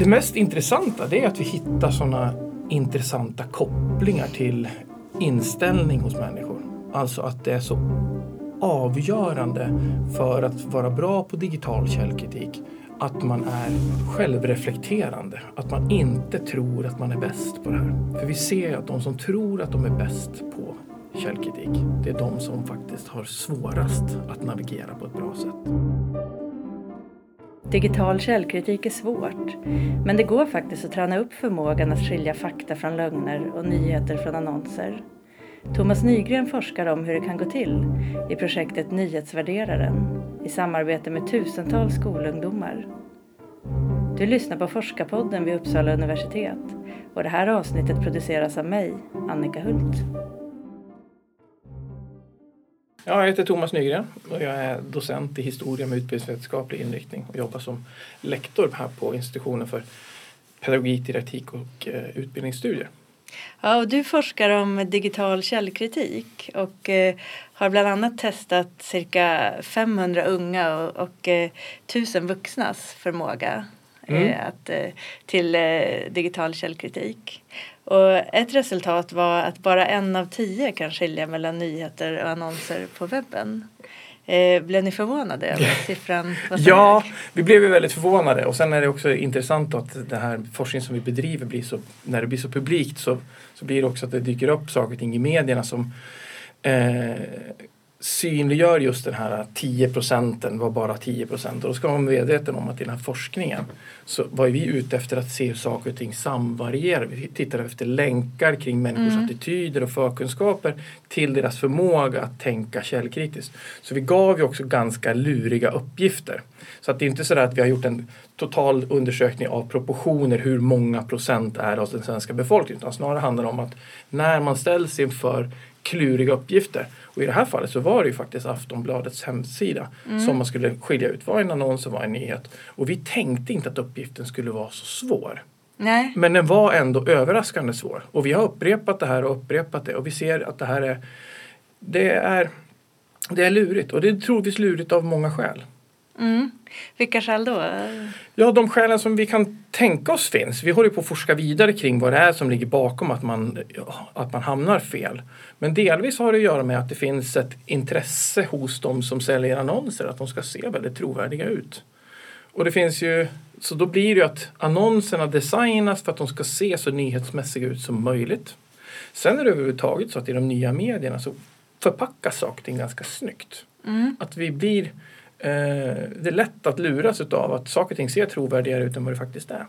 Det mest intressanta det är att vi hittar sådana intressanta kopplingar till inställning hos människor. Alltså att det är så avgörande för att vara bra på digital källkritik att man är självreflekterande. Att man inte tror att man är bäst på det här. För vi ser att de som tror att de är bäst på källkritik, det är de som faktiskt har svårast att navigera på ett bra sätt. Digital källkritik är svårt, men det går faktiskt att träna upp förmågan att skilja fakta från lögner och nyheter från annonser. Thomas Nygren forskar om hur det kan gå till i projektet Nyhetsvärderaren i samarbete med tusentals skolungdomar. Du lyssnar på Forskarpodden vid Uppsala universitet och det här avsnittet produceras av mig, Annika Hult. Jag heter Thomas Nygren och jag är docent i historia med utbildningsvetenskaplig inriktning och jobbar som lektor här på institutionen för pedagogik, didaktik och eh, utbildningsstudier. Ja, och du forskar om digital källkritik och eh, har bland annat testat cirka 500 unga och, och eh, 1000 vuxnas förmåga mm. att, eh, till eh, digital källkritik. Och ett resultat var att bara en av tio kan skilja mellan nyheter och annonser på webben. Eh, blev ni förvånade över siffran Ja, vi blev ju väldigt förvånade och sen är det också intressant att det här forskning som vi bedriver blir så, när det blir så publikt så, så blir det också att det dyker upp saker och ting i medierna som eh, synliggör just den här 10 procenten var bara 10 procent. Och då ska man vara medveten om att i den här forskningen så var vi ute efter att se hur saker och ting samvarierar. Vi tittade efter länkar kring människors Mm. attityder och förkunskaper till deras förmåga att tänka källkritiskt. Så vi gav ju också ganska luriga uppgifter. Så att det är inte så att vi har gjort en total undersökning av proportioner hur många procent är av den svenska befolkningen. Utan snarare handlar det om att när man ställs inför kluriga uppgifter och i det här fallet så var det ju faktiskt Aftonbladets hemsida som man skulle skilja ut. Vad är en annons och vad är en nyhet? Och vi tänkte inte att uppgiften skulle vara så svår. Nej. Men den var ändå överraskande svår. Och vi har upprepat det här och upprepat det och vi ser att det här är det är, det är lurigt och det är troligtvis lurigt av många skäl. Mm. Vilka skäl då? Ja, de skälen som vi kan tänka oss finns. Vi håller på att forska vidare kring vad det är som ligger bakom att man, att man hamnar fel. Men delvis har det att göra med att det finns ett intresse hos de som säljer annonser att de ska se väldigt trovärdiga ut. Och det finns ju, så då blir det ju att annonserna designas för att de ska se så nyhetsmässiga ut som möjligt. Sen är det överhuvudtaget så att i de nya medierna så förpackas saker och ting ganska snyggt. Mm. Att vi blir det är lätt att luras av att saker och ting ser trovärdigare ut än vad det faktiskt är.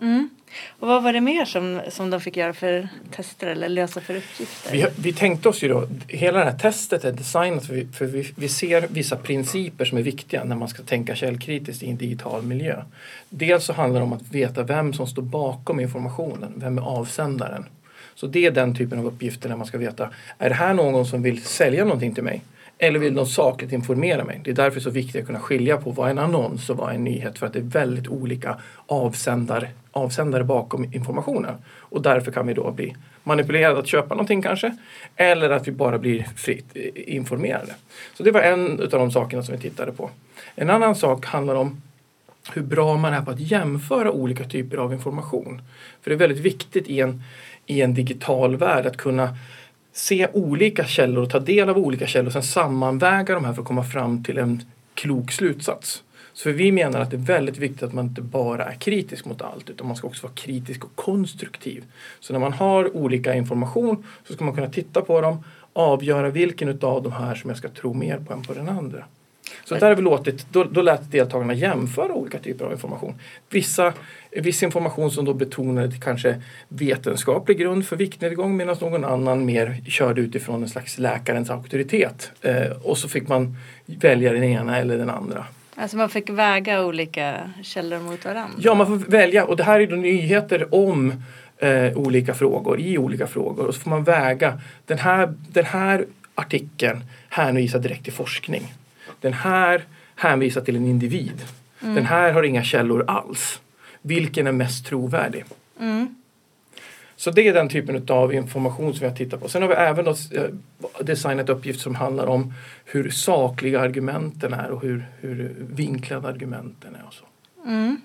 Mm. Och vad var det mer som, som de fick göra för tester eller lösa för uppgifter? Vi, vi tänkte oss ju då, hela det här testet är designat för, vi, för vi, vi ser vissa principer som är viktiga när man ska tänka källkritiskt i en digital miljö. Dels så handlar det om att veta vem som står bakom informationen, vem är avsändaren? Så det är den typen av uppgifter när man ska veta, är det här någon som vill sälja någonting till mig? Eller vill de sakligt informera mig? Det är därför det är så viktigt att kunna skilja på vad är en annons och vad är en nyhet. För att det är väldigt olika avsändare, avsändare bakom informationen. Och därför kan vi då bli manipulerade att köpa någonting kanske. Eller att vi bara blir fritt informerade. Så det var en av de sakerna som vi tittade på. En annan sak handlar om hur bra man är på att jämföra olika typer av information. För det är väldigt viktigt i en, i en digital värld att kunna se olika källor och ta del av olika källor och sen sammanväga de här för att komma fram till en klok slutsats. Så vi menar att det är väldigt viktigt att man inte bara är kritisk mot allt utan man ska också vara kritisk och konstruktiv. Så när man har olika information så ska man kunna titta på dem, avgöra vilken utav de här som jag ska tro mer på än på den andra. Så där har vi låtit, då, då lät deltagarna jämföra olika typer av information. Vissa, viss information som då betonade kanske vetenskaplig grund för viktnedgång medan någon annan mer körde utifrån en slags läkarens auktoritet. Eh, och så fick man välja den ena eller den andra. Alltså man fick väga olika källor mot varandra? Ja, man får välja och det här är då nyheter om eh, olika frågor, i olika frågor och så får man väga den här, den här artikeln hänvisar direkt till forskning. Den här hänvisar till en individ. Den här har inga källor alls. Vilken är mest trovärdig? Mm. Så det är den typen av information som vi har tittat på. Sen har vi även eh, designat uppgifter som handlar om hur sakliga argumenten är och hur, hur vinklade argumenten är. Och så. Mm.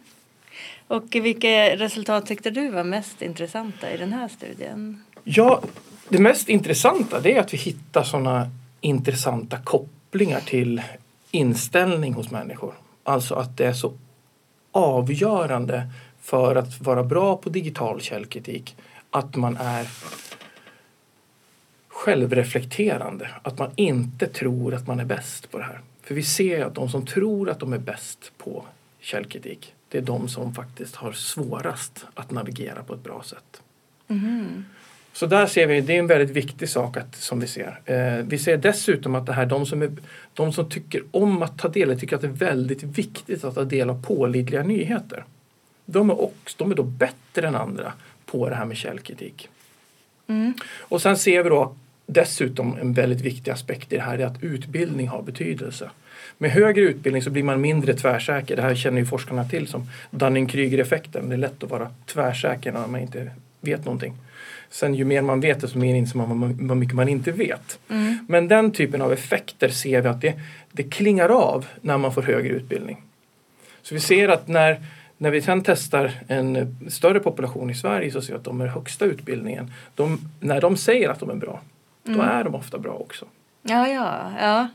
Och vilka resultat tyckte du var mest intressanta i den här studien? Ja, det mest intressanta det är att vi hittar sådana intressanta kopplingar till inställning hos människor. Alltså att det är så avgörande för att vara bra på digital källkritik att man är självreflekterande. Att man inte tror att man är bäst på det här. För vi ser att de som tror att de är bäst på källkritik det är de som faktiskt har svårast att navigera på ett bra sätt. Mm. Så där ser vi, det är en väldigt viktig sak att, som vi ser. Eh, vi ser dessutom att det här, de som, är, de som tycker om att ta del, tycker att det är väldigt viktigt att ta del av pålitliga nyheter. De är, också, de är då bättre än andra på det här med källkritik. Mm. Och sen ser vi då dessutom en väldigt viktig aspekt i det här är att utbildning har betydelse. Med högre utbildning så blir man mindre tvärsäker. Det här känner ju forskarna till som Dunning-Kruger-effekten. Det är lätt att vara tvärsäker när man inte vet någonting. Sen ju mer man vet desto mer inser man vad mycket man inte vet. Mm. Men den typen av effekter ser vi att det, det klingar av när man får högre utbildning. Så vi ser att när, när vi sen testar en större population i Sverige så ser vi att de med högsta utbildningen, de, när de säger att de är bra, mm. då är de ofta bra också. Ja, ja, ja.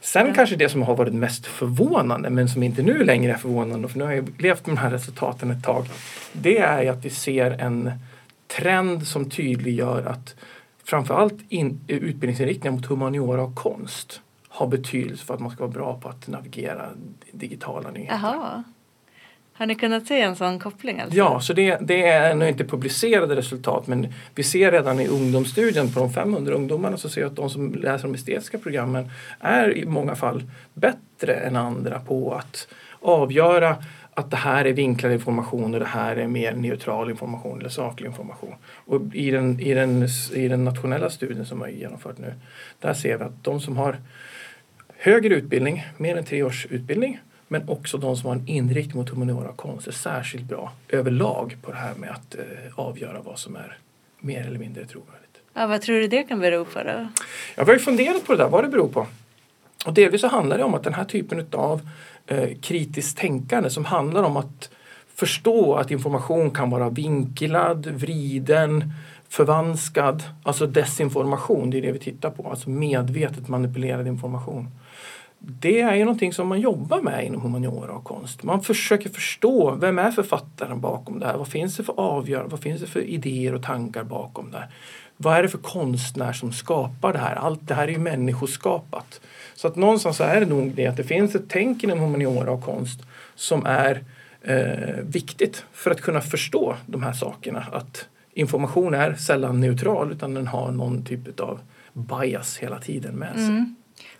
Sen ja. kanske det som har varit mest förvånande men som inte nu längre är förvånande för nu har jag levt med de här resultaten ett tag. Det är att vi ser en trend som tydliggör att framförallt in, utbildningsinriktningar mot humaniora och konst har betydelse för att man ska vara bra på att navigera digitala nyheter. Aha. Har ni kunnat se en sån koppling? Alltså? Ja, så det, det är ännu inte publicerade resultat men vi ser redan i ungdomsstudien på de 500 ungdomarna så ser vi att de som läser de estetiska programmen är i många fall bättre än andra på att avgöra att det här är vinklad information och det här är mer neutral information eller saklig information. Och i den, i den, i den nationella studien som har genomfört nu, där ser vi att de som har högre utbildning, mer än tre års utbildning, men också de som har en inriktning mot humaniora och konst är särskilt bra överlag på det här med att eh, avgöra vad som är mer eller mindre trovärdigt. Ja, vad tror du det kan bero på då? Jag har ju funderat på det där, vad det beror på. Och delvis så handlar det om att den här typen av eh, kritiskt tänkande som handlar om att förstå att information kan vara vinklad, vriden, förvanskad, alltså desinformation, det är det vi tittar på, alltså medvetet manipulerad information det är ju någonting som man jobbar med inom humaniora och konst. Man försöker förstå vem är författaren bakom det här? Vad finns det för avgörande? Vad finns det för idéer och tankar bakom det här? Vad är det för konstnär som skapar det här? Allt det här är ju människoskapat. Så att någonstans är det nog det att det finns ett tänk inom humaniora och konst som är eh, viktigt för att kunna förstå de här sakerna. Att information är sällan neutral utan den har någon typ av bias hela tiden med sig. Mm.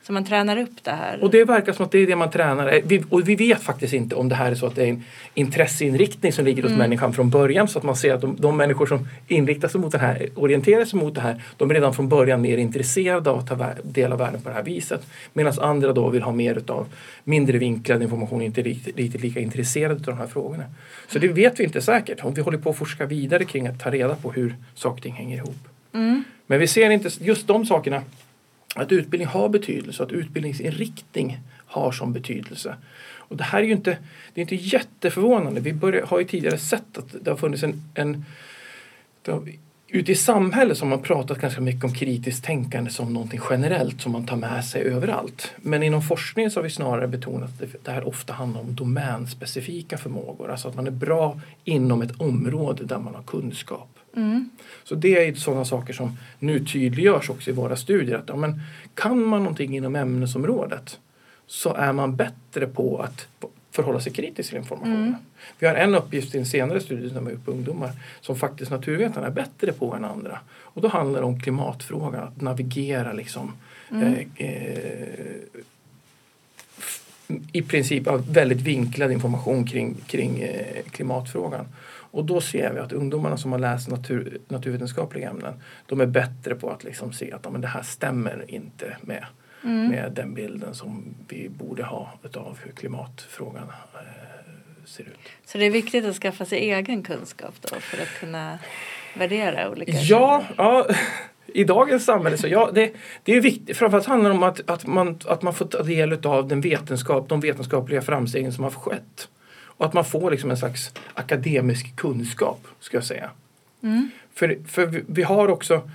Så man tränar upp det här? Och det verkar som att det är det man tränar. Eh, vi, och vi vet faktiskt inte om det här är så att det är en intresseinriktning som ligger hos mm. människan från början så att man ser att de, de människor som inriktar sig mot det här, orienterar sig mot det här, de är redan från början mer intresserade av att ta del av världen på det här viset. Medan andra då vill ha mer utav mindre vinklad information, inte riktigt, riktigt lika intresserade av de här frågorna. Så det vet vi inte säkert. Om vi håller på att forska vidare kring att ta reda på hur saker och ting hänger ihop. Mm. Men vi ser inte just de sakerna att utbildning har betydelse och att utbildningsinriktning har som betydelse. Och det här är ju inte, det är inte jätteförvånande. Vi börjar, har ju tidigare sett att det har funnits en, en har, ute i samhället så har man pratat ganska mycket om kritiskt tänkande som någonting generellt som man tar med sig överallt. Men inom forskningen så har vi snarare betonat att det här ofta handlar om domänspecifika förmågor. Alltså att man är bra inom ett område där man har kunskap. Mm. Så det är sådana saker som nu tydliggörs också i våra studier. Att, ja, men, kan man någonting inom ämnesområdet så är man bättre på att förhålla sig kritiskt till informationen. Mm. Vi har en uppgift i en senare studie som vi på ungdomar som faktiskt naturvetarna är bättre på än andra. Och då handlar det om klimatfrågan, att navigera liksom mm. eh, eh, i princip av väldigt vinklad information kring, kring eh, klimatfrågan. Och då ser vi att ungdomarna som har läst natur, naturvetenskapliga ämnen de är bättre på att liksom se att men det här stämmer inte med, mm. med den bilden som vi borde ha av hur klimatfrågan eh, ser ut. Så det är viktigt att skaffa sig egen kunskap då för att kunna värdera olika Ja, ja i dagens samhälle så ja, det, det är viktigt. Framförallt handlar det om att, att, man, att man får ta del av den vetenskap, de vetenskapliga framstegen som har skett. Och att man får liksom en slags akademisk kunskap, ska jag säga. Mm. För, för vi, har också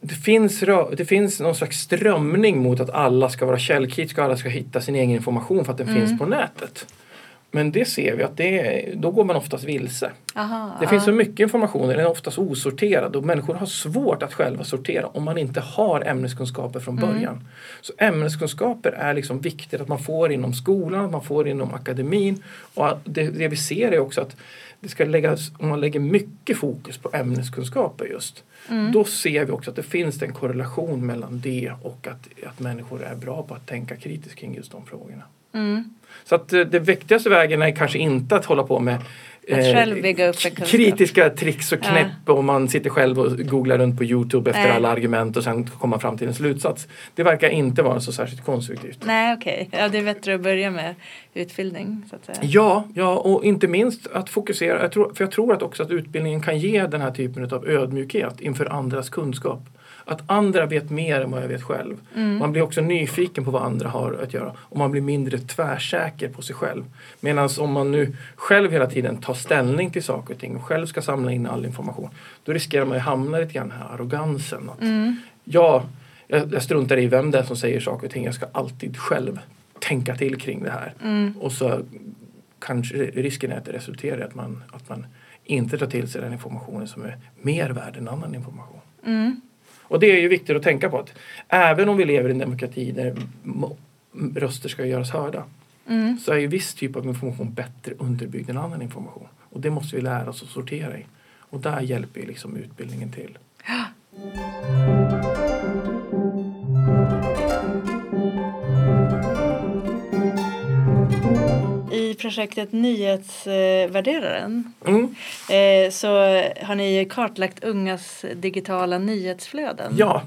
det finns, det finns någon slags strömning mot att alla ska vara källkritiska och alla ska hitta sin egen information för att den Mm. finns på nätet. Men det ser vi att det, då går man oftast vilse. Aha, Det ja. finns så mycket information, den är oftast osorterad och människor har svårt att själva sortera om man inte har ämneskunskaper från Mm. början. Så ämneskunskaper är liksom viktigt att man får inom skolan, att man får inom akademin och det, det vi ser är också att det ska läggas, om man lägger mycket fokus på ämneskunskaper just, Mm. då ser vi också att det finns en korrelation mellan det och att, att människor är bra på att tänka kritiskt kring just de frågorna. Mm. Så att eh, det viktigaste vägen är kanske inte att hålla på med eh, kritiska tricks och Ja. knäpp och man sitter själv och googlar runt på Youtube efter Nej. alla argument och sen komma fram till en slutsats. Det verkar inte vara så särskilt konstruktivt. Nej, okej. Ja, det är bättre att börja med utbildning, så att säga. Ja, ja, och inte minst att fokusera, jag tror, för jag tror att också att utbildningen kan ge den här typen av ödmjukhet inför andras kunskap. Att andra vet mer än vad jag vet själv. Mm. Man blir också nyfiken på vad andra har att göra och man blir mindre tvärsäker på sig själv. Medan om man nu själv hela tiden tar ställning till saker och ting och själv ska samla in all information då riskerar man ju hamna lite grann i den här arrogansen. Att Mm. ja, jag, jag struntar i vem det är som säger saker och ting. Jag ska alltid själv tänka till kring det här. Mm. Och så kanske risken är att det resulterar i att man, att man inte tar till sig den informationen som är mer värd än annan information. Mm. Och det är ju viktigt att tänka på att även om vi lever i en demokrati där röster ska göras hörda Mm. så är ju viss typ av information bättre underbyggd än annan information. Och det måste vi lära oss att sortera i. Och där hjälper ju liksom utbildningen till. Projektet Nyhetsvärderaren Mm. eh, så har ni kartlagt ungas digitala nyhetsflöden. Ja,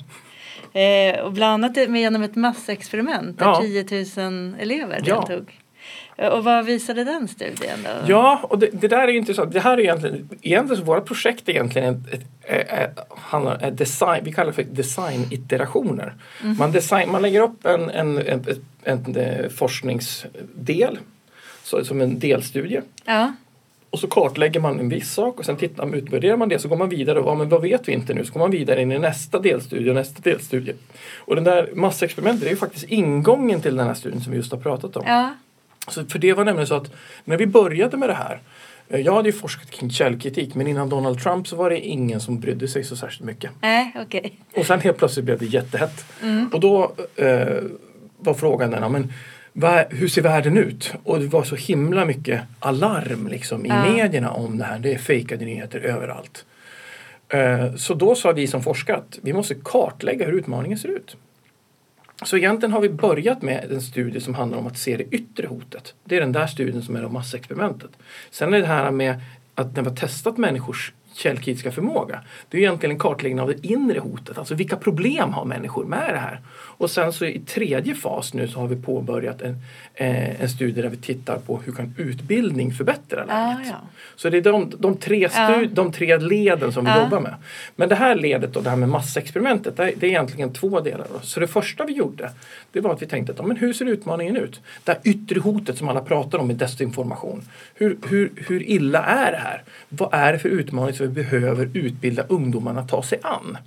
Eh, och bland annat med genom ett massexperiment där Ja. 10 000 elever Ja. deltog. Eh, Och vad visade den studien då? Ja, och det, det där är ju intressant. Det här är egentligen, egentligen så våra projekt är egentligen ett, ett, ett, design, vi kallar det för designiterationer. Man, design, man lägger upp en, en, en, en, forskningsdel så, som en delstudie Ja. och så kartlägger man en viss sak och sen tittar man, utvärderar man det så går man vidare och ja, men vad vet vi inte nu? Så går man vidare in i nästa delstudie och nästa delstudie. Och den där massexperimentet är ju faktiskt ingången till den här studien som vi just har pratat om. ja. Så för det var nämligen så att när vi började med det här eh, jag hade ju forskat kring källkritik men innan Donald Trump så var det ingen som brydde sig så särskilt mycket. Nej, okej. Och sen helt plötsligt blev det jättehett. Mm. Och då eh, var frågan den, men hur ser världen ut? Och det var så himla mycket alarm liksom, i Ja. medierna om det här. Det är fejkade nyheter överallt. Eh, så då sa vi som forskare att vi måste kartlägga hur utmaningen ser ut. Så egentligen har vi börjat med en studie som handlar om att se det yttre hotet. Det är den där studien som är massexperimentet. Sen är det här med att när vi har testat människors källkritiska förmåga. Det är egentligen en kartläggning av det inre hotet. Alltså vilka problem har människor med det här? Och sen så i tredje fas nu så har vi påbörjat en, eh, en studie där vi tittar på hur kan utbildning förbättra Ah, läget. ja. Så det är de, de, tre stu, Ja. de tre leden som vi Ja. jobbar med. Men det här ledet och det här med massexperimentet, det är, det är egentligen två delar. Då. Så det första vi gjorde, det var att vi tänkte att ja, men hur ser utmaningen ut? Det här yttre hotet som alla pratar om med desinformation. Hur, hur, hur illa är det här? Vad är det för utmaning som vi behöver utbilda ungdomarna att ta sig an?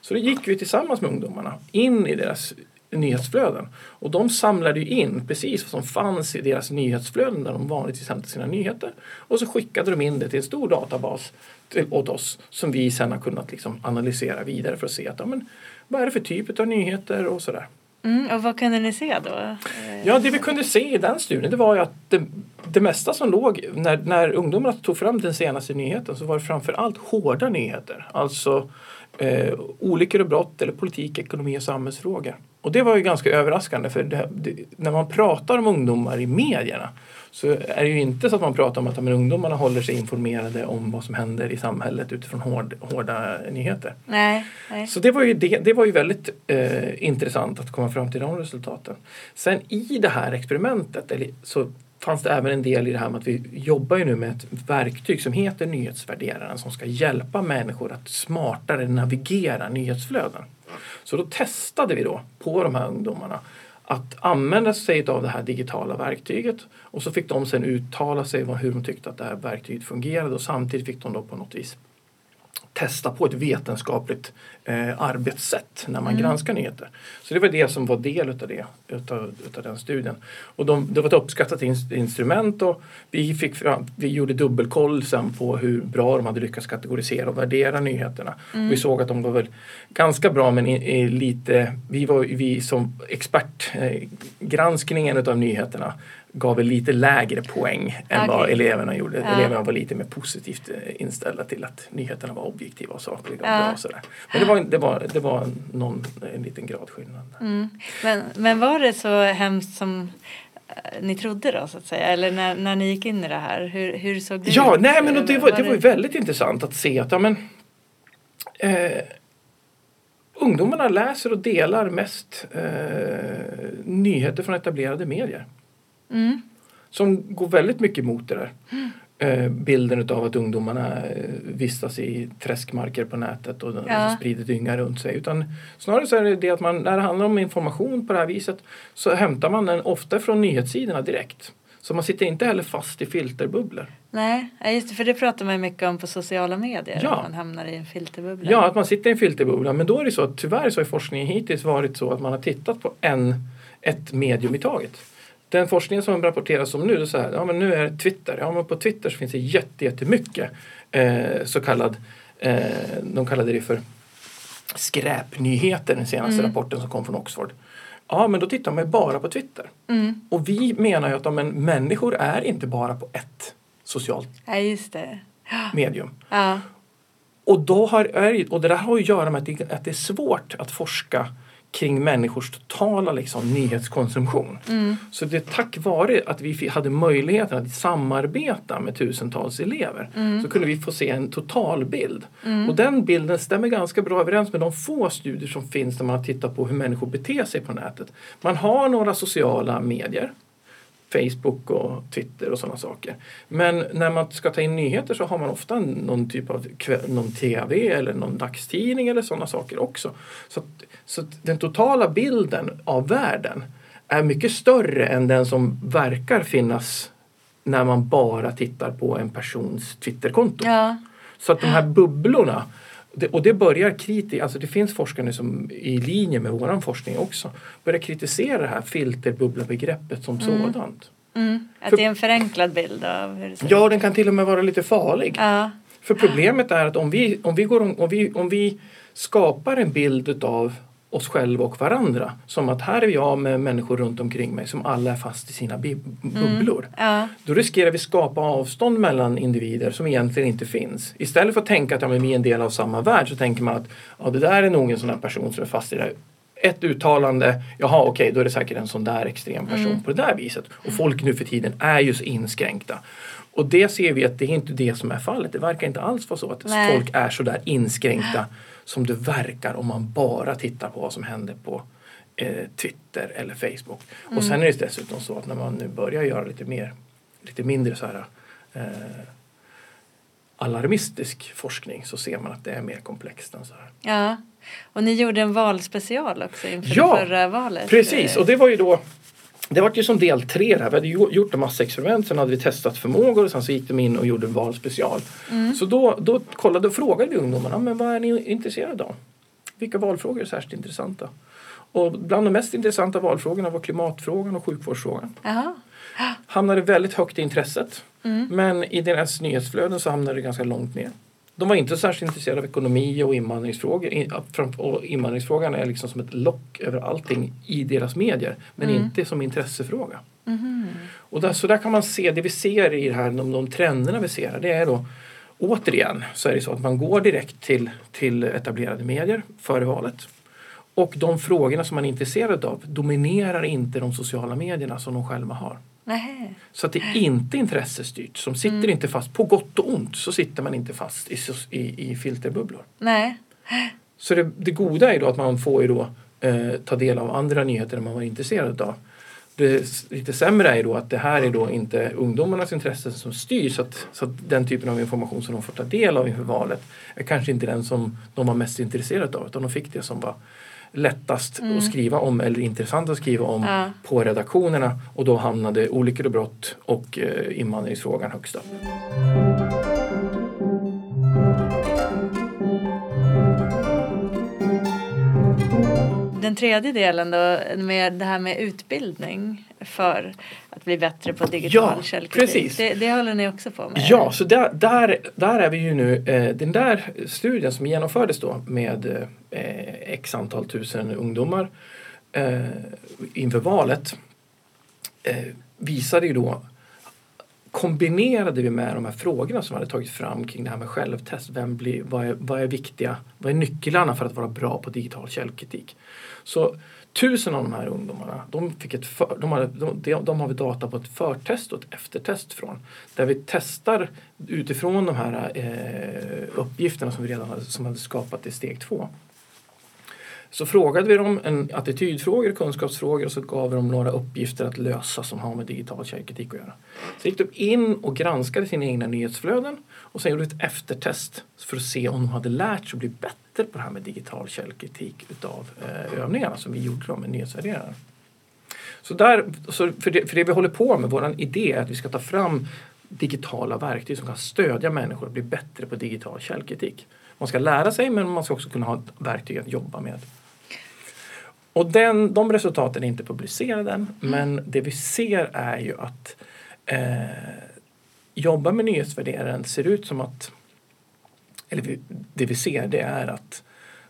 Så då gick vi tillsammans med ungdomarna in i deras nyhetsflöden. Och de samlade ju in precis vad som fanns i deras nyhetsflöden där de vanligtvis hämtade sina nyheter. Och så skickade de in det till en stor databas till, åt oss som vi sen har kunnat liksom analysera vidare för att se att, ja, men, vad är det för typ av nyheter och sådär. Mm, och vad kunde ni se då? Ja, det vi kunde se i den studien det var ju att det, det mesta som låg, när, när ungdomarna tog fram den senaste nyheten så var det framför allt hårda nyheter. Alltså eh, olyckor och brott eller politik, ekonomi och samhällsfrågor. Och det var ju ganska överraskande för det, det, när man pratar om ungdomar i medierna så är det ju inte så att man pratar om att men ungdomarna håller sig informerade om vad som händer i samhället utifrån hård, hårda nyheter. Nej, nej. Så det var ju, det, det var ju väldigt eh, intressant att komma fram till de resultaten. Sen i det här experimentet eller, så fanns det även en del i det här med att vi jobbar ju nu med ett verktyg som heter nyhetsvärderaren som ska hjälpa människor att smartare navigera nyhetsflöden. Så då testade vi då på de här ungdomarna att använda sig av det här digitala verktyget. Och så fick de sen uttala sig om hur de tyckte att det här verktyget fungerade. Och samtidigt fick de då på något vis testa på ett vetenskapligt eh, arbetssätt när man mm. granskar nyheter. Så det var det som var del utav det, utav, utav den studien. Och de, det var ett uppskattat instrument och vi, fick vi gjorde dubbelkoll sen på hur bra de hade lyckats kategorisera och värdera nyheterna. Mm. Vi såg att de var väl ganska bra men i, i lite, vi var vi som expertgranskningen eh, utav nyheterna gav lite lägre poäng än okay. vad eleverna gjorde. Ja. Eleverna var lite mer positivt eh, inställda till att nyheterna var objektiva och sakliga. Och ja. bra sådär. Men det var, det var, det var någon, en liten gradskillnad. Mm. Men, men var det så hemskt som eh, ni trodde då så att säga? Eller när, när ni gick in i det här? Hur, hur såg det ja, ut? Nej, men det, var, det var ju väldigt intressant att se att ja, men, eh, ungdomarna läser och delar mest eh, nyheter från etablerade medier. Mm. Som går väldigt mycket emot det där. Eh, bilden av att ungdomarna eh, vistas i träskmarker på nätet och ja. sprider dynga runt sig. Utan snarare så är det det att man, när det handlar om information på det här viset så hämtar man den ofta från nyhetssidorna direkt. Så man sitter inte heller fast i filterbubblor. Nej, just det, för det pratar man mycket om på sociala medier. Ja. Att man hamnar i en filterbubbla. Ja, att man sitter i en filterbubbla. Men då är det så att tyvärr så har forskningen hittills varit så att man har tittat på en, ett medium i taget den forskningen som rapporteras om nu, så här, ja men nu är Twitter, ja men på Twitter så finns det jättemycket eh, så kallad, eh, de kallade det för skräpnyheter, den senaste mm. rapporten som kom från Oxford. Ja, men då tittar man bara på Twitter. Mm. Och vi menar ju att men, människor är inte bara på ett socialt ja, det. medium. Ja. Och, då har, och det där har att göra med att det, att det är svårt att forska kring människors totala liksom, nyhetskonsumtion. Mm. Så det är tack vare att vi hade möjligheten att samarbeta med tusentals elever mm. så kunde vi få se en totalbild. Mm. Och den bilden stämmer ganska bra överens med de få studier som finns där man har tittat på hur människor beter sig på nätet. Man har några sociala medier Facebook och Twitter och sådana saker. Men när man ska ta in nyheter så har man ofta någon typ av någon TV eller någon dagstidning eller sådana saker också. Så, så den totala bilden av världen är mycket större än den som verkar finnas när man bara tittar på en persons Twitterkonto. Ja. Så att de här bubblorna det, och det börjar kritiskt, alltså det finns forskare som i linje med vår forskning också börjar kritisera det här filterbubblabegreppet som mm. sådant. Mm. Att För, det är en förenklad bild av hur det ser Ja, den kan till och med vara lite farlig. Ja. För problemet är att om vi, om vi, går, om vi, om vi skapar en bild utav oss själva och varandra. Som att här är jag med människor runt omkring mig som alla är fast i sina bubblor. Mm, ja. Då riskerar vi skapa avstånd mellan individer som egentligen inte finns. Istället för att tänka att ja, men vi är en del av samma värld så tänker man att ja, det där är nog en sån här person som är fast i det här ett uttalande, jaha okej okay, då är det säkert en sån där extrem person mm. på det där viset. Och folk nu för tiden är ju så inskränkta. Och det ser vi att det är inte det som är fallet. Det verkar inte alls vara så att Nej. folk är så där inskränkta som det verkar om man bara tittar på vad som händer på eh, Twitter eller Facebook. Mm. Och sen är det dessutom så att när man nu börjar göra lite mer, lite mindre så här eh, alarmistisk forskning så ser man att det är mer komplext än så här. Ja, och ni gjorde en valspecial också inför ja, förra valet. precis och det var ju då det var ju som del tre där. Vi hade gjort en massa experiment, sen hade vi testat förmågor och sen så gick de in och gjorde en valspecial. Mm. Så då, då kollade och frågade vi ungdomarna, men vad är ni intresserade av? Vilka valfrågor är särskilt intressanta? Och bland de mest intressanta valfrågorna var klimatfrågan och sjukvårdsfrågan. Aha. Hamnade väldigt högt i intresset. Mm. Men i deras nyhetsflöden så hamnade det ganska långt ner. De var inte särskilt intresserade av ekonomi och invandringsfrågor. Och invandringsfrågan är liksom som ett lock över allting i deras medier. Men mm. inte som intressefråga. Mm. Och där, så där kan man se, det vi ser i det här, de, de trenderna vi ser, det är då återigen så är det så att man går direkt till, till etablerade medier före valet. Och de frågorna som man är intresserad av dominerar inte de sociala medierna som de själva har. Nej. Så att det är inte intressestyrt. Som sitter mm. inte fast, på gott och ont så sitter man inte fast i, i, i filterbubblor. Nej. Så det, det goda är då att man får ju då, eh, ta del av andra nyheter än man var intresserad av. Det lite sämre är då att det här är då inte ungdomarnas intressen som styr så att, så att den typen av information som de får ta del av inför valet är kanske inte den som de var mest intresserade av utan de fick det som var lättast att skriva om eller intressant att skriva om Ja. på redaktionerna och då hamnade olyckor och brott och eh, invandringsfrågan högst upp. Den tredje delen då, med det här med utbildning för att bli bättre på digital Ja, källkritik. precis. Det, det håller ni också på med? Ja, så där, där, där är vi ju nu. Eh, den där studien som genomfördes då med eh, x antal tusen ungdomar eh, inför valet eh, visade ju då kombinerade vi med de här frågorna som vi hade tagit fram kring det här med självtest. Vem blir, vad, är, vad är viktiga? Vad är nycklarna för att vara bra på digital källkritik? Så tusen av de här ungdomarna, de, fick ett för, de, hade, de, de, de har vi data på ett förtest och ett eftertest från. Där vi testar utifrån de här eh, uppgifterna som vi redan hade, som hade skapat i steg två. Så frågade vi dem en attitydfrågor, kunskapsfrågor och så gav vi dem några uppgifter att lösa som har med digital källkritik att göra. Så gick de in och granskade sina egna nyhetsflöden och sen gjorde ett eftertest för att se om de hade lärt sig att bli bättre på det här med digital källkritik utav eh, övningarna som vi gjorde dem med nyhetsvärderare. Så, där, så för, det, för det vi håller på med, vår idé är att vi ska ta fram digitala verktyg som kan stödja människor att bli bättre på digital källkritik. Man ska lära sig men man ska också kunna ha ett verktyg att jobba med. Och den, de resultaten är inte publicerade än men det vi ser är ju att eh, jobba med nyhetsvärderaren ser ut som att eller vi, det vi ser det är att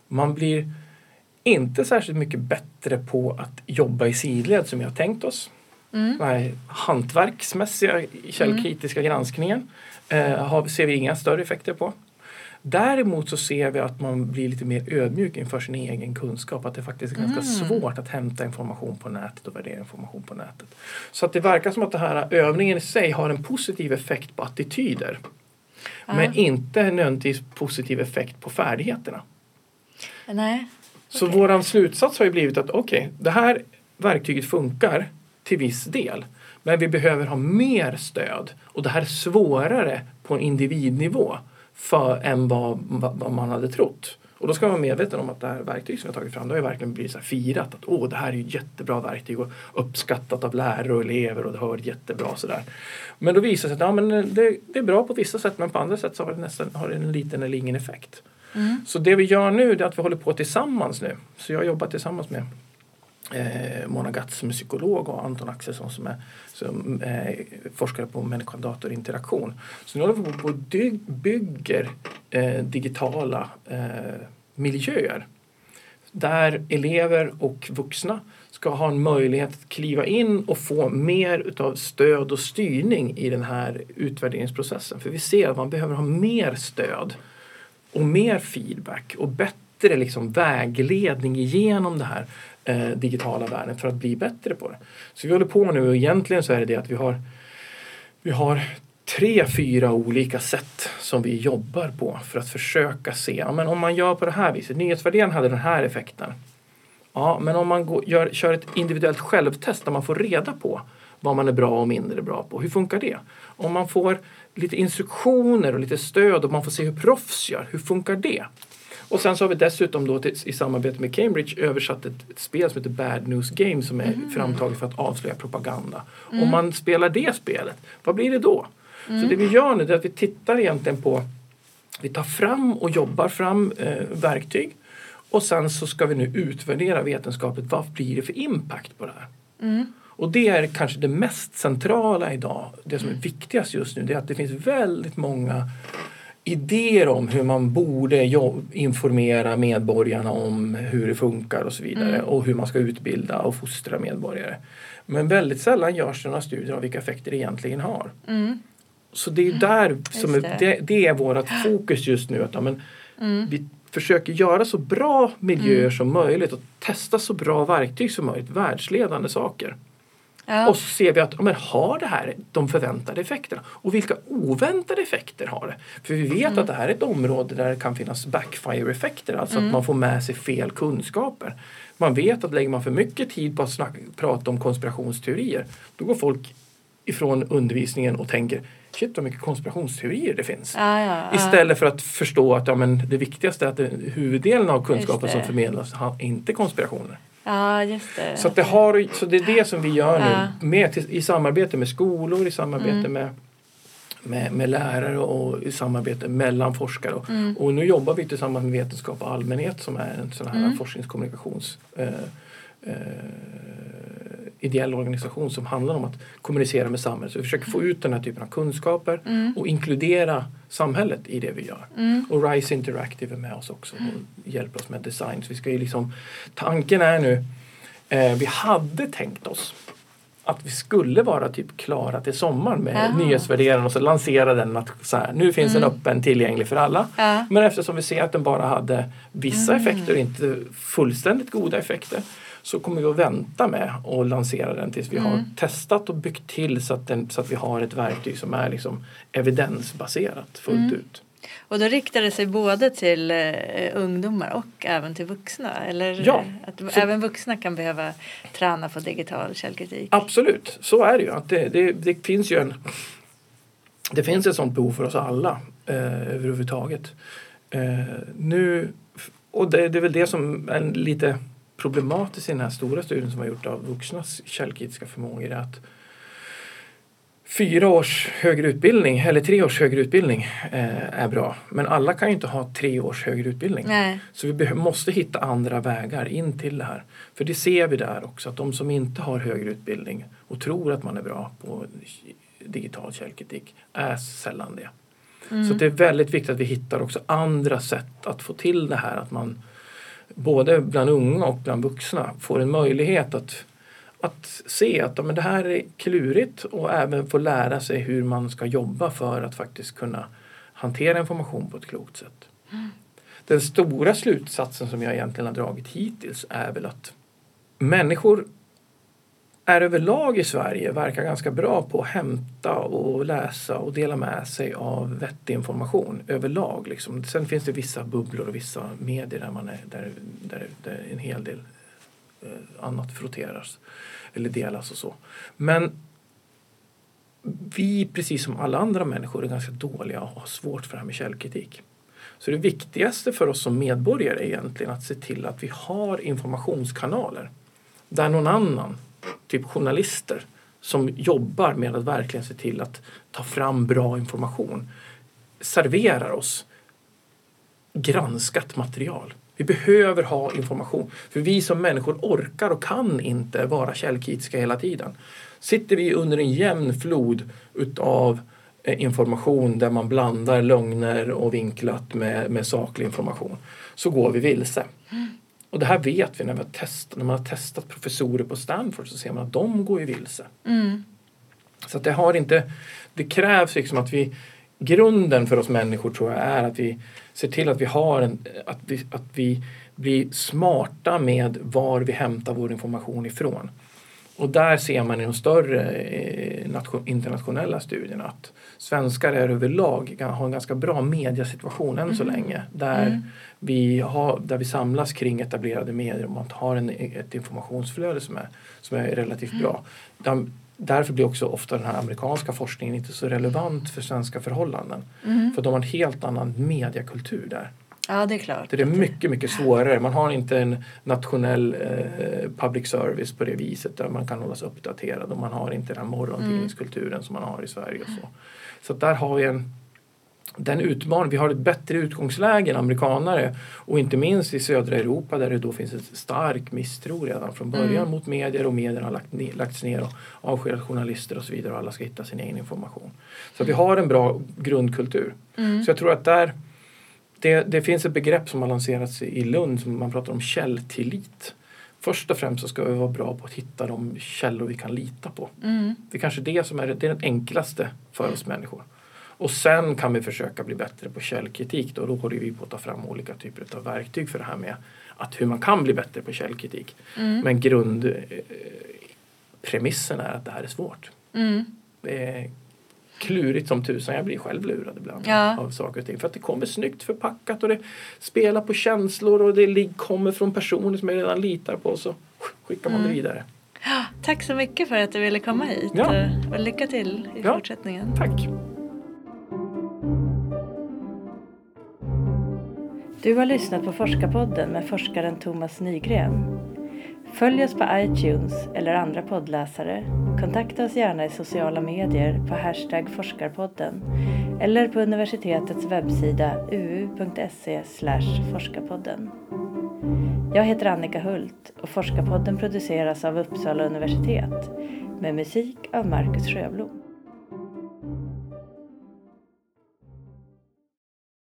man blir inte särskilt mycket bättre på att jobba i sidled som vi har tänkt oss. Mm. Den här hantverksmässiga källkritiska granskningen eh, har, ser vi inga större effekter på. Däremot så ser vi att man blir lite mer ödmjuk inför sin egen kunskap. Att det faktiskt är ganska svårt att hämta information på nätet och värdera information på nätet. Så att det verkar som att den här övningen i sig har en positiv effekt på attityder. Men inte nödvändigtvis positiv effekt på färdigheterna. Nej. Så Okej. våran slutsats har ju blivit att okej, det här verktyget funkar till viss del. Men vi behöver ha mer stöd och det här är svårare på individnivå för, än vad, vad man hade trott. Och då ska man vara medveten om att det här verktyget som har tagit fram, det har ju verkligen blivit så firat. Att åh, det här är ju ett jättebra verktyg och uppskattat av lärare och elever och det har varit jättebra sådär. Men då visar det sig att ja, men det, det är bra på vissa sätt men på andra sätt så har det nästan har det en liten eller ingen effekt. Mm. Så det vi gör nu är att vi håller på tillsammans nu. Så jag jobbar tillsammans med eh, Mona Gatz som är psykolog och Anton Axelsson som är som, eh, forskare på människa datorinteraktion. Så nu håller vi på och bygger eh, digitala eh, miljöer där elever och vuxna ska ha en möjlighet att kliva in och få mer utav stöd och styrning i den här utvärderingsprocessen. För vi ser att man behöver ha mer stöd och mer feedback och bättre liksom vägledning igenom det här eh, digitala världen för att bli bättre på det. Så vi håller på nu och egentligen så är det det att vi har, vi har tre, fyra olika sätt som vi jobbar på för att försöka se, ja, men om man gör på det här viset, nyhetsvärderingen hade den här effekten. Ja, men om man går, gör, kör ett individuellt självtest där man får reda på vad man är bra och mindre bra på. Hur funkar det? Om man får lite instruktioner och lite stöd och man får se hur proffs gör. Hur funkar det? Och sen så har vi dessutom då i samarbete med Cambridge översatt ett, ett spel som heter Bad News Game som är framtaget för att avslöja propaganda. Om man spelar det spelet, vad blir det då? Så det vi gör nu är att vi tittar egentligen på vi tar fram och jobbar fram eh, verktyg och sen så ska vi nu utvärdera vetenskapligt vad blir det för impact på det här. Mm. Och det är kanske det mest centrala idag. Det som är viktigast just nu det är att det finns väldigt många idéer om hur man borde informera medborgarna om hur det funkar och så vidare Mm. och hur man ska utbilda och fostra medborgare. Men väldigt sällan görs det några studier av vilka effekter det egentligen har. Mm. Så det är där som det. det. Det, är vårt fokus just nu. Att, ja, men, Mm. vi försöker göra så bra miljöer som möjligt och testa så bra verktyg som möjligt, världsledande saker. Ja. Och så ser vi att men har det här de förväntade effekterna? Och vilka oväntade effekter har det? För vi vet Mm. att det här är ett område där det kan finnas backfire-effekter, alltså Mm. att man får med sig fel kunskaper. Man vet att lägger man för mycket tid på att snack, prata om konspirationsteorier, då går folk ifrån undervisningen och tänker shit vad mycket konspirationsteorier det finns. Ja, ja, ja. Istället för att förstå att ja, men det viktigaste är att det, huvuddelen av kunskapen som förmedlas har inte konspirationer. Ja, just det. Så, det har, så det är det som vi gör nu med, i samarbete med skolor, i samarbete Mm. med, med, med lärare och i samarbete mellan forskare. Mm. och nu jobbar vi tillsammans med Vetenskap och allmänhet som är en sån här Mm. forskningskommunikations eh, eh, ideell organisation som handlar om att kommunicera med samhället. Så vi försöker få ut den här typen av kunskaper Mm. och inkludera samhället i det vi gör. Mm. Och RISE Interactive är med oss också och hjälper oss med design. Så vi ska ju liksom, tanken är nu, eh, vi hade tänkt oss att vi skulle vara typ klara till sommaren med Jaha. nyhetsvärderingen och så lansera den att så här, nu finns Mm. den öppen tillgänglig för alla. Ja. Men eftersom vi ser att den bara hade vissa Mm. effekter inte fullständigt goda effekter så kommer vi att vänta med att lansera den tills vi har Mm. testat och byggt till så att, den, så att vi har ett verktyg som är liksom evidensbaserat fullt Mm. ut. Och då riktar det sig både till eh, ungdomar och även till vuxna? Eller Ja, att så- även vuxna kan behöva träna på digital källkritik? Absolut, så är det ju. Att det, det, det finns ju en det finns ett sånt behov för oss alla eh, överhuvudtaget. Eh, nu, och det, det är väl det som är lite problematiskt i den här stora studien som har gjort av vuxnas källkritiska förmågor. Är att fyra års högre utbildning eller tre års högre utbildning eh, är bra. Men alla kan ju inte ha tre års högre utbildning. Nej. Så vi måste hitta andra vägar in till det här. För det ser vi där också att de som inte har högre utbildning och tror att man är bra på digital källkritik är sällan det. Mm. Så det är väldigt viktigt att vi hittar också andra sätt att få till det här att man både bland unga och bland vuxna får en möjlighet att, att se att ja, men det här är klurigt och även få lära sig hur man ska jobba för att faktiskt kunna hantera information på ett klokt sätt. Den stora slutsatsen som jag egentligen har dragit hittills är väl att människor är överlag i Sverige verkar ganska bra på att hämta och läsa och dela med sig av vettig information överlag. Liksom. Sen finns det vissa bubblor och vissa medier där, man är, där, där, där en hel del eh, annat frotteras eller delas och så. Men vi, precis som alla andra människor, är ganska dåliga och har svårt för det här med källkritik. Så det viktigaste för oss som medborgare är egentligen att se till att vi har informationskanaler där någon annan, typ journalister, som jobbar med att verkligen se till att ta fram bra information, serverar oss granskat material. Vi behöver ha information. För vi som människor orkar och kan inte vara källkritiska hela tiden. Sitter vi under en jämn flod utav eh, information där man blandar lögner och vinklat med, med saklig information så går vi vilse. Mm. Och det här vet vi när, vi har testat, när man har testat professorer på Stanford så ser man att de går ju vilse. Mm. Så att det har inte, det krävs liksom att vi, grunden för oss människor tror jag är att vi ser till att vi har en, att vi, att vi blir smarta med var vi hämtar vår information ifrån. Och där ser man i de större eh, nation, internationella studierna att svenskar är överlag har en ganska bra mediasituation än så Mhm. länge. Där, Mm. vi har, där vi samlas kring etablerade medier och man har en, ett informationsflöde som är, som är relativt bra. Där, därför blir också ofta den här amerikanska forskningen inte så relevant för svenska förhållanden. Mm. För de har en helt annan mediakultur där. Ja, det är klart. Det är mycket, mycket svårare. Man har inte en nationell eh, public service på det viset där man kan hållas uppdaterad och man har inte den här morgontidningskulturen som man har i Sverige. Och så så där har vi en den utmaning, vi har ett bättre utgångsläge än amerikanare och inte minst i södra Europa där det då finns ett stark misstro redan från början Mm. mot medier och medierna har lagt, ne- lagts ner och avskedat journalister och så vidare och alla ska hitta sin egen information. Så att vi har en bra grundkultur. Mm. Så jag tror att där det, det finns ett begrepp som har lanserats i Lund som man pratar om källtillit. Först och främst så ska vi vara bra på att hitta de källor vi kan lita på. Mm. Det är kanske det som är det, är det enklaste för oss människor. Och sen kan vi försöka bli bättre på källkritik. Då, då håller vi på att ta fram olika typer av verktyg för det här med att hur man kan bli bättre på källkritik. Mm. Men grundpremissen är att det här är svårt. Mm. Det är klurigt som tusan. Jag blir själv lurad ibland ja. av saker och ting. För att det kommer snyggt förpackat och det spelar på känslor och det kommer från personer som jag redan litar på så skickar man mm. det vidare. Tack så mycket för att du ville komma hit ja. och lycka till i ja. fortsättningen. Tack. Du har lyssnat på Forskarpodden med forskaren Thomas Nygren. Följ oss på iTunes eller andra poddläsare. Kontakta oss gärna i sociala medier på hashtag forskarpodden eller på universitetets webbsida uu.se forskarpodden. Jag heter Annika Hult och Forskarpodden produceras av Uppsala universitet med musik av Marcus Sjöblom.